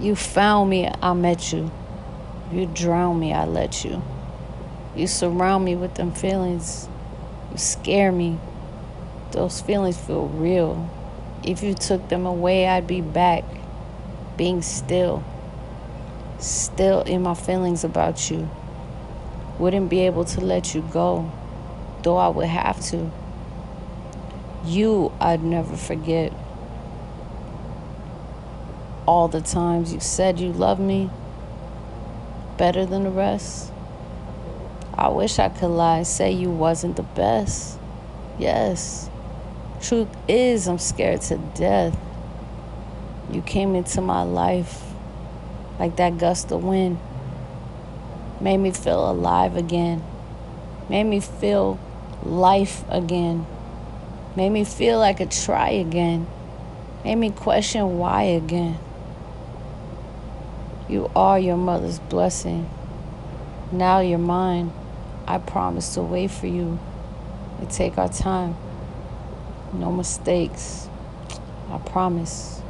You found me, I met you. You drown me, I let you. You surround me with them feelings. You scare me. Those feelings feel real. If you took them away, I'd be back, being still, still in my feelings about you. Wouldn't be able to let you go, though I would have to. You, I'd never forget. All the times you said you loved me better than the rest. I wish I could lie say you wasn't the best. Yes. Truth is, I'm scared to death. You came into my life like that gust of wind. Made me feel alive again. Made me feel life again. Made me feel I could try again. Made me question why again. You are your mother's blessing. Now you're mine. I promise to wait for you and take our time. No mistakes. I promise.